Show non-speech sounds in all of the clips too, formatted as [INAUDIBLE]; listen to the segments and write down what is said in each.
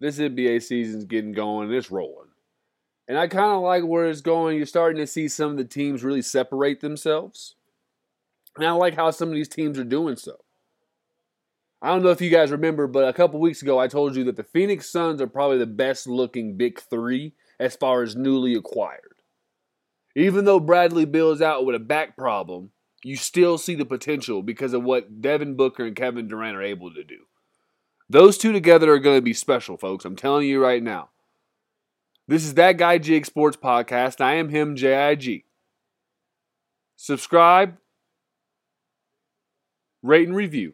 this NBA season's getting going it's rolling. And I kind of like where it's going. You're starting to see some of the teams really separate themselves. And I like how some of these teams are doing so. I don't know if you guys remember, but a couple weeks ago I told you that the Phoenix Suns are probably the best looking big three as far as newly acquired. Even though Bradley Beal is out with a back problem, you still see the potential because of what Devin Booker and Kevin Durant are able to do. Those two together are going to be special, folks. I'm telling you right now. This is That Guy Jig Sports Podcast. I am him, JIG. Subscribe, rate, and review.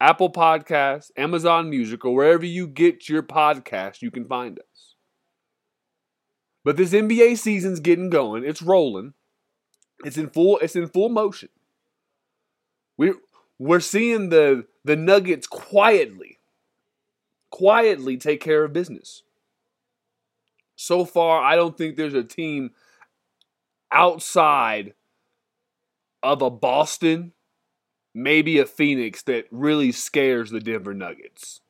Apple Podcasts, Amazon Music, or wherever you get your podcast, you can find us. But this NBA season's getting going. It's rolling. It's in full. It's in full motion. We we're seeing the the Nuggets quietly, quietly take care of business. So far, I don't think there's a team outside of a Boston, maybe a Phoenix that really scares the Denver Nuggets.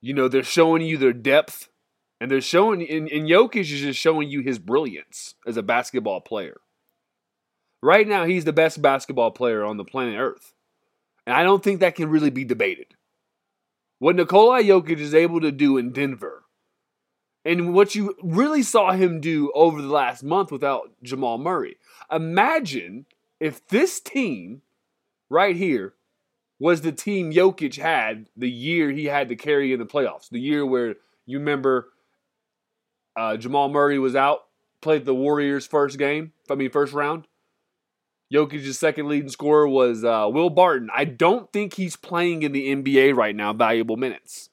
You know, they're showing you their depth, and they're showing, and, and Jokic is just showing you his brilliance as a basketball player. Right now, he's the best basketball player on the planet Earth. And I don't think that can really be debated. What Nikola Jokic is able to do in Denver, and what you really saw him do over the last month without Jamal Murray. Imagine if this team right here was the team Jokic had the year he had to carry in the playoffs. The year where you remember uh, Jamal Murray was out, played the Warriors' first game, I mean, first round. Jokic's second leading scorer was uh, Will Barton. I don't think he's playing in the NBA right now, valuable minutes.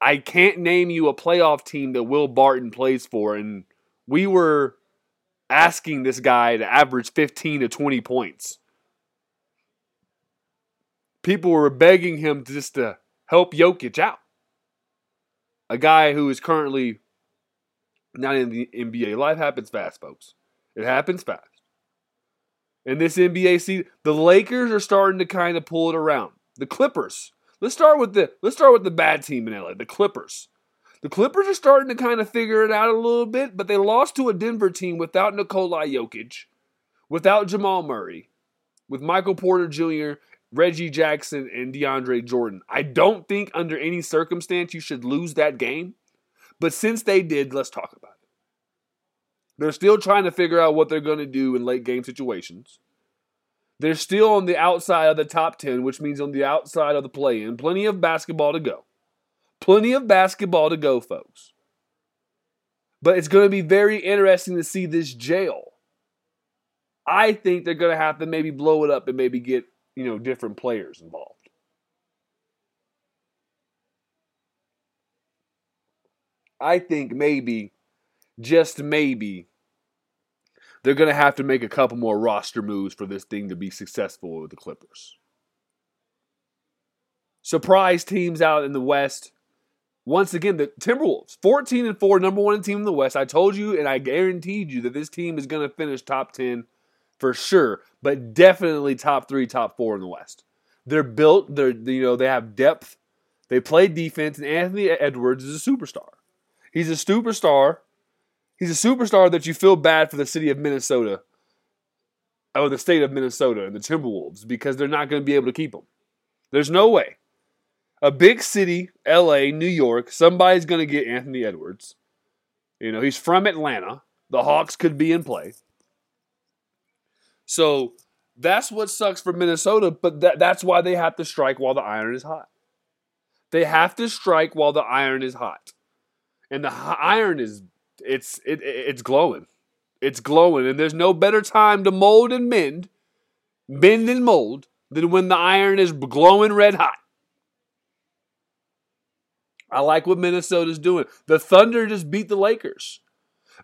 I can't name you a playoff team that Will Barton plays for, and we were asking this guy to average 15 to 20 points. People were begging him just to help Jokic out. A guy who is currently not in the NBA. Life happens fast, folks. It happens fast. In this NBA season, the Lakers are starting to kind of pull it around. The Clippers. Let's start with the let's start with the bad team in LA, the Clippers. The Clippers are starting to kind of figure it out a little bit, but they lost to a Denver team without Nikola Jokic, without Jamal Murray, with Michael Porter Jr., Reggie Jackson, and DeAndre Jordan. I don't think under any circumstance you should lose that game, but since they did, let's talk about it. They're still trying to figure out what they're going to do in late game situations. They're still on the outside of the top 10, which means on the outside of the play in. Plenty of basketball to go. Plenty of basketball to go, folks. But it's going to be very interesting to see this jail. I think they're going to have to maybe blow it up and maybe get, you know, different players involved. I think maybe just maybe, they're going to have to make a couple more roster moves for this thing to be successful with the Clippers. Surprise teams out in the West. Once again, the Timberwolves, 14 and 4, number one team in the West. I told you and I guaranteed you that this team is going to finish top 10 for sure, but definitely top three, top four in the West. They're built, they're you know, they have depth, they play defense, and Anthony Edwards is a superstar. He's a superstar He's a superstar that you feel bad for the city of Minnesota, or the state of Minnesota and the Timberwolves because they're not going to be able to keep him. There's no way. A big city, LA, New York, somebody's going to get Anthony Edwards. You know, he's from Atlanta. The Hawks could be in play. So that's what sucks for Minnesota, but that, that's why they have to strike while the iron is hot. They have to strike while the iron is hot. And the iron is it's it, it's glowing. It's glowing, and there's no better time to mold and mend, bend and mold than when the iron is glowing red hot. I like what Minnesota's doing. The Thunder just beat the Lakers.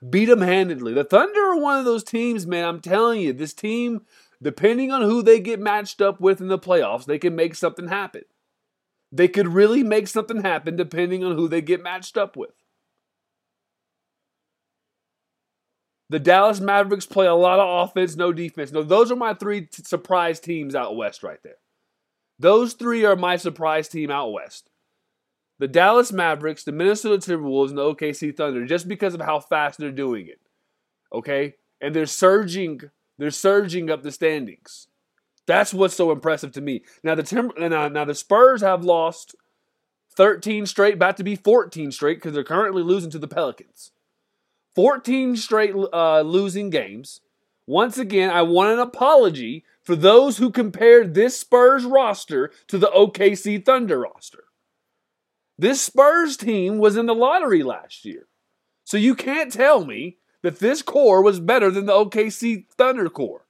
Beat them handedly. The Thunder are one of those teams, man. I'm telling you, this team, depending on who they get matched up with in the playoffs, they can make something happen. They could really make something happen depending on who they get matched up with. The Dallas Mavericks play a lot of offense, no defense. No, those are my three t- surprise teams out west right there. Those three are my surprise team out west. the Dallas Mavericks, the Minnesota Timberwolves, and the OKC Thunder just because of how fast they're doing it. Okay? And they're surging, they're surging up the standings. That's what's so impressive to me. Now the Timber, now, now the Spurs have lost 13 straight, about to be 14 straight because they're currently losing to the Pelicans. 14 straight uh, losing games. Once again, I want an apology for those who compared this Spurs roster to the OKC Thunder roster. This Spurs team was in the lottery last year. So you can't tell me that this core was better than the OKC Thunder core.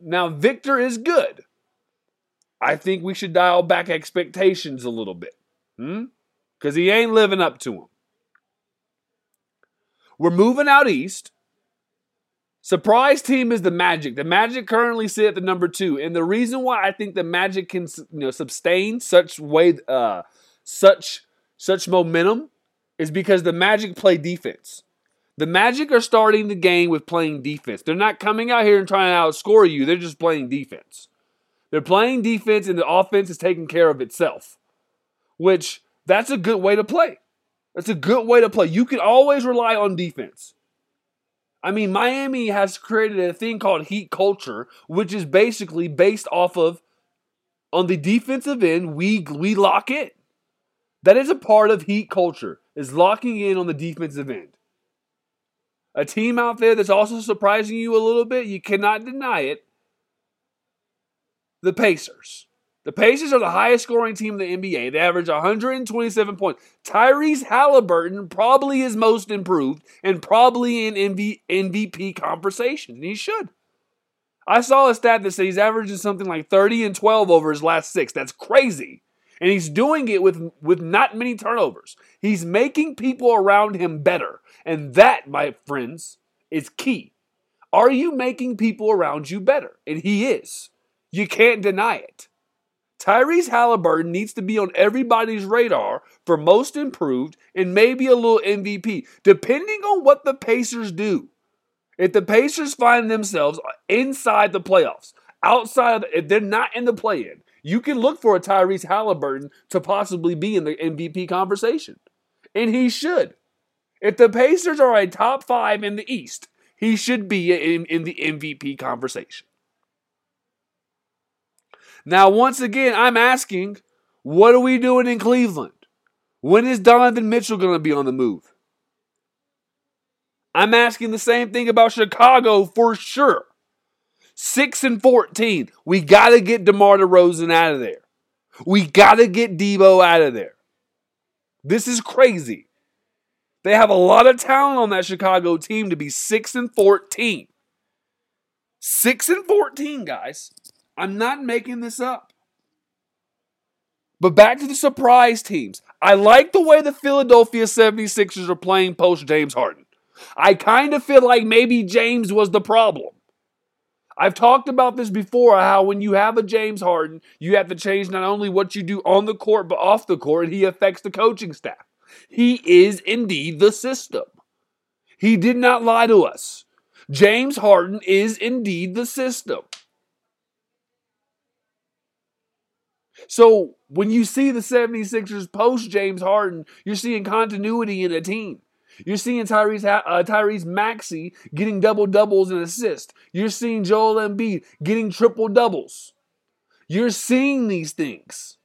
Now, Victor is good. I think we should dial back expectations a little bit. Hmm? Because he ain't living up to them. We're moving out east. Surprise team is the Magic. The Magic currently sit at the number two, and the reason why I think the Magic can you know sustain such way uh, such such momentum is because the Magic play defense. The Magic are starting the game with playing defense. They're not coming out here and trying to outscore you. They're just playing defense. They're playing defense, and the offense is taking care of itself. Which that's a good way to play. That's a good way to play. You can always rely on defense. I mean, Miami has created a thing called heat culture, which is basically based off of on the defensive end, we we lock in. That is a part of heat culture, is locking in on the defensive end. A team out there that's also surprising you a little bit, you cannot deny it. The Pacers. The Pacers are the highest scoring team in the NBA. They average 127 points. Tyrese Halliburton probably is most improved and probably in MV- MVP conversation, and he should. I saw a stat that says he's averaging something like 30 and 12 over his last six. That's crazy. And he's doing it with, with not many turnovers. He's making people around him better. And that, my friends, is key. Are you making people around you better? And he is. You can't deny it. Tyrese Halliburton needs to be on everybody's radar for most improved and maybe a little MVP, depending on what the Pacers do. If the Pacers find themselves inside the playoffs, outside, if they're not in the play in, you can look for a Tyrese Halliburton to possibly be in the MVP conversation. And he should. If the Pacers are a top five in the East, he should be in, in the MVP conversation. Now, once again, I'm asking, what are we doing in Cleveland? When is Donovan Mitchell going to be on the move? I'm asking the same thing about Chicago for sure. 6 and 14. We got to get DeMar DeRozan out of there. We got to get Debo out of there. This is crazy. They have a lot of talent on that Chicago team to be 6 and 14. 6 and 14, guys. I'm not making this up. But back to the surprise teams. I like the way the Philadelphia 76ers are playing post James Harden. I kind of feel like maybe James was the problem. I've talked about this before how when you have a James Harden, you have to change not only what you do on the court, but off the court, he affects the coaching staff. He is indeed the system. He did not lie to us. James Harden is indeed the system. So when you see the 76ers post James Harden, you're seeing continuity in a team. You're seeing Tyrese, uh, Tyrese Maxey getting double doubles and assists. You're seeing Joel Embiid getting triple doubles. You're seeing these things.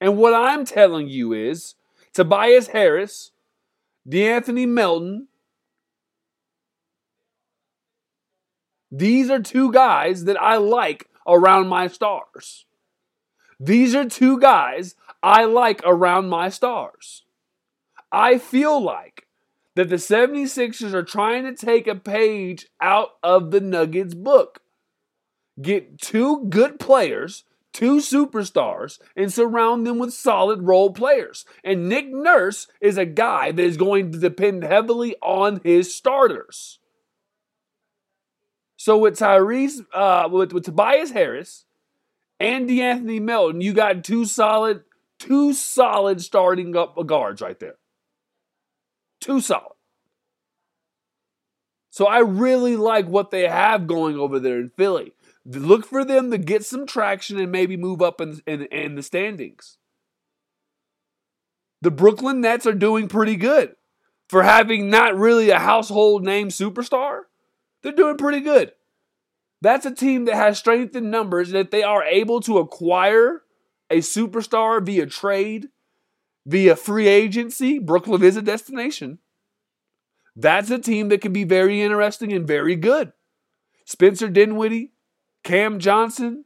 And what I'm telling you is Tobias Harris, De'Anthony Melton, these are two guys that I like around my stars. These are two guys I like around my stars. I feel like that the 76ers are trying to take a page out of the Nuggets book. Get two good players, two superstars, and surround them with solid role players. And Nick Nurse is a guy that is going to depend heavily on his starters. So with Tyrese, uh, with, with Tobias Harris, and De'Anthony Melton, you got two solid, two solid starting up guards right there. Two solid. So I really like what they have going over there in Philly. Look for them to get some traction and maybe move up in, in, in the standings. The Brooklyn Nets are doing pretty good for having not really a household name superstar. They're doing pretty good. That's a team that has strength in numbers that they are able to acquire a superstar via trade, via free agency. Brooklyn is a destination. That's a team that can be very interesting and very good. Spencer Dinwiddie, Cam Johnson,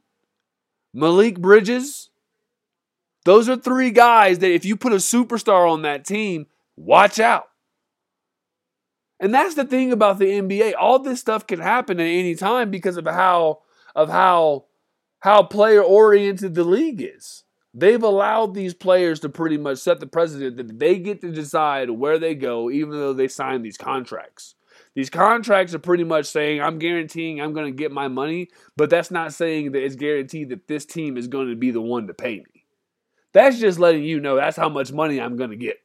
Malik Bridges. Those are three guys that if you put a superstar on that team, watch out. And that's the thing about the NBA. All this stuff can happen at any time because of how of how how player oriented the league is. They've allowed these players to pretty much set the precedent that they get to decide where they go, even though they sign these contracts. These contracts are pretty much saying, I'm guaranteeing I'm going to get my money, but that's not saying that it's guaranteed that this team is going to be the one to pay me. That's just letting you know that's how much money I'm going to get.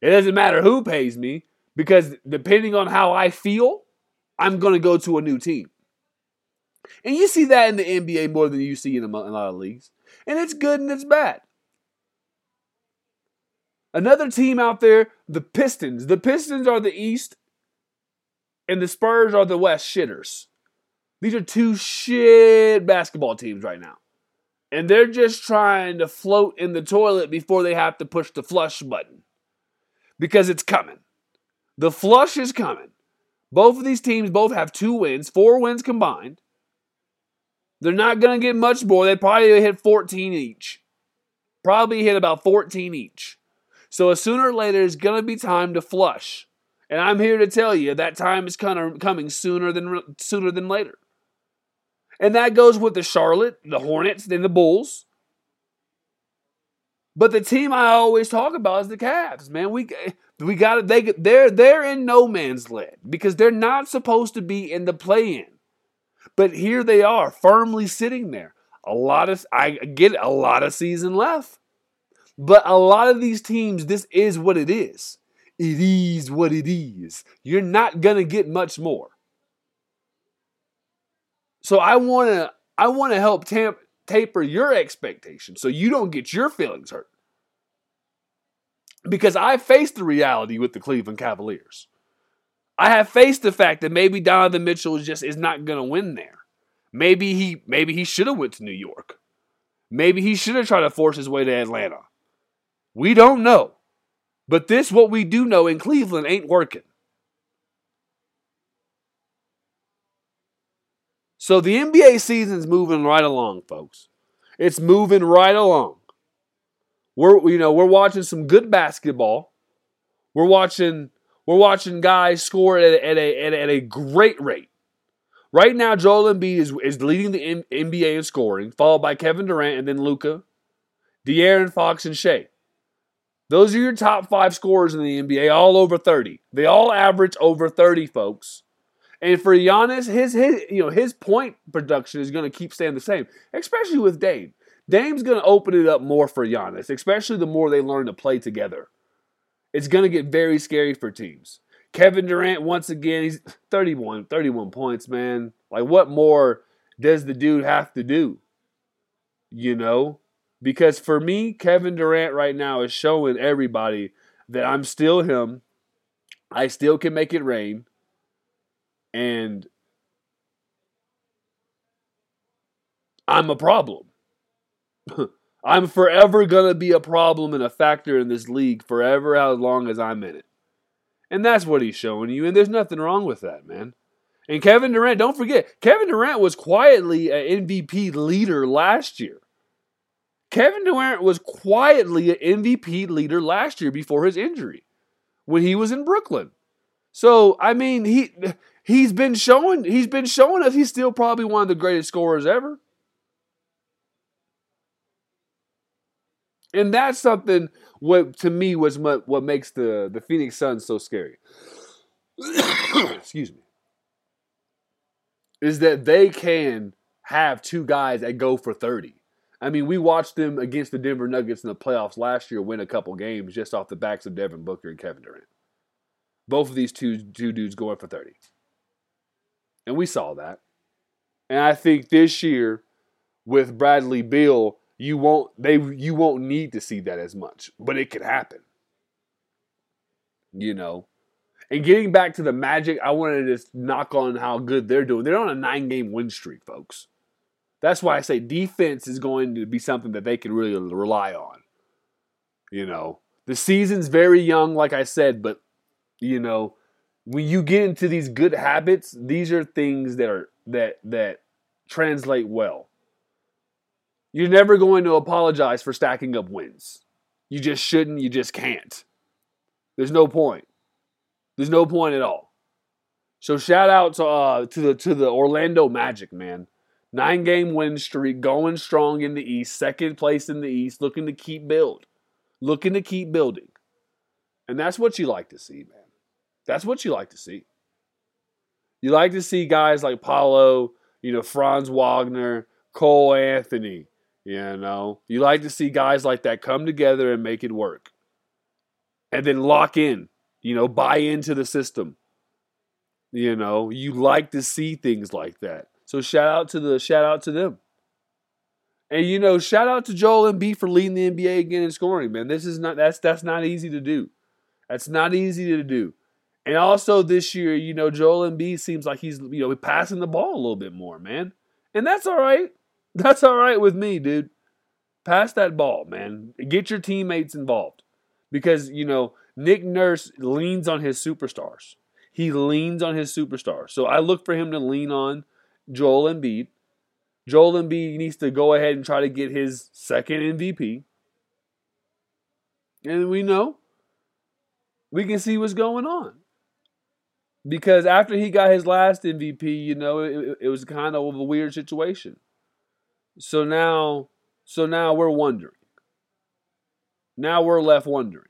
It doesn't matter who pays me, because depending on how I feel, I'm going to go to a new team. And you see that in the NBA more than you see in a lot of leagues. And it's good and it's bad. Another team out there, the Pistons. The Pistons are the East, and the Spurs are the West shitters. These are two shit basketball teams right now. And they're just trying to float in the toilet before they have to push the flush button. Because it's coming. The flush is coming. Both of these teams both have two wins, four wins combined. They're not going to get much more. They probably hit 14 each. Probably hit about 14 each. So sooner or later, it's going to be time to flush. And I'm here to tell you that time is kind of coming sooner than sooner than later. And that goes with the Charlotte, the Hornets, and the Bulls. But the team I always talk about is the Cavs, man. We we got it. They they're they're in no man's land because they're not supposed to be in the play-in, but here they are, firmly sitting there. A lot of I get a lot of season left, but a lot of these teams, this is what it is. It is what it is. You're not gonna get much more. So I wanna I wanna help tamp, taper your expectations so you don't get your feelings hurt. Because I faced the reality with the Cleveland Cavaliers. I have faced the fact that maybe Donovan Mitchell is just is not going to win there. Maybe he maybe he should have went to New York. Maybe he should have tried to force his way to Atlanta. We don't know. But this what we do know in Cleveland ain't working. So the NBA season's moving right along, folks. It's moving right along. We're you know we're watching some good basketball. We're watching we're watching guys score at a, at a, at a, at a great rate. Right now, Joel Embiid is, is leading the M- NBA in scoring, followed by Kevin Durant and then Luka, De'Aaron Fox, and Shai. Those are your top five scorers in the NBA, all over 30. They all average over 30, folks. And for Giannis, his his you know his point production is going to keep staying the same, especially with Dame. Dame's going to open it up more for Giannis, especially the more they learn to play together. It's going to get very scary for teams. Kevin Durant, once again, he's 31, 31 points, man. Like, what more does the dude have to do? You know? Because for me, Kevin Durant right now is showing everybody that I'm still him. I still can make it rain. And I'm a problem. [LAUGHS] I'm forever going to be a problem and a factor in this league forever as long as I'm in it. And that's what he's showing you. And there's nothing wrong with that, man. And Kevin Durant, don't forget, Kevin Durant was quietly an MVP leader last year. Kevin Durant was quietly an MVP leader last year before his injury when he was in Brooklyn. So, I mean, he he's been showing he's been showing us he's still probably one of the greatest scorers ever. And that's something what to me was what, what makes the, the Phoenix Suns so scary. [COUGHS] Excuse me. Is that they can have two guys that go for 30. I mean, we watched them against the Denver Nuggets in the playoffs last year win a couple games just off the backs of Devin Booker and Kevin Durant. Both of these two, two dudes going for 30. And we saw that. And I think this year, with Bradley Beal you won't they you won't need to see that as much, but it could happen. You know. And getting back to the Magic, I wanted to just knock on how good they're doing. They're on a nine game win streak, folks. That's why I say defense is going to be something that they can really rely on. You know, the season's very young, like I said, but, you know, when you get into these good habits, these are things that are that that translate well. You're never going to apologize for stacking up wins. You just shouldn't, you just can't. There's no point. There's no point at all. So shout out to uh, to the to the Orlando Magic, man. Nine game win streak, going strong in the East, second place in the East, looking to keep build, looking to keep building, and that's what you like to see, man. That's what you like to see. You like to see guys like Paolo, you know, Franz Wagner, Cole Anthony. You know, you like to see guys like that come together and make it work, and then lock in you know, buy into the system. You know, you like to see things like that. So shout out to the shout out to them. And you know, shout out to Joel Embiid for leading the NBA again in scoring, man. This is not that's that's not easy to do. That's not easy to do. And also this year, you know, Joel Embiid seems like he's you know passing the ball a little bit more, man. And that's all right. [LAUGHS] That's all right with me, dude. Pass that ball, man. Get your teammates involved. Because, you know, Nick Nurse leans on his superstars. He leans on his superstars. So I look for him to lean on Joel Embiid. Joel Embiid needs to go ahead and try to get his second MVP. And we know we can see what's going on. Because after he got his last MVP, you know, it, it was kind of a weird situation. So now, so now we're wondering. Now we're left wondering.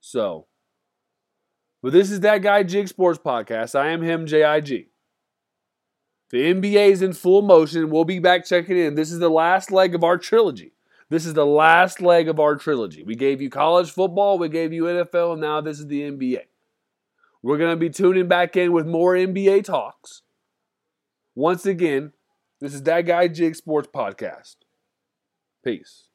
So, but this is that guy Jig Sports Podcast. I am him, JIG. The NBA is in full motion. We'll be back checking in. This is the last leg of our trilogy. This is the last leg of our trilogy. We gave you college football, we gave you NFL, and now this is the NBA. We're going to be tuning back in with more NBA talks. Once again, this is that guy Jig Sports Podcast. Peace.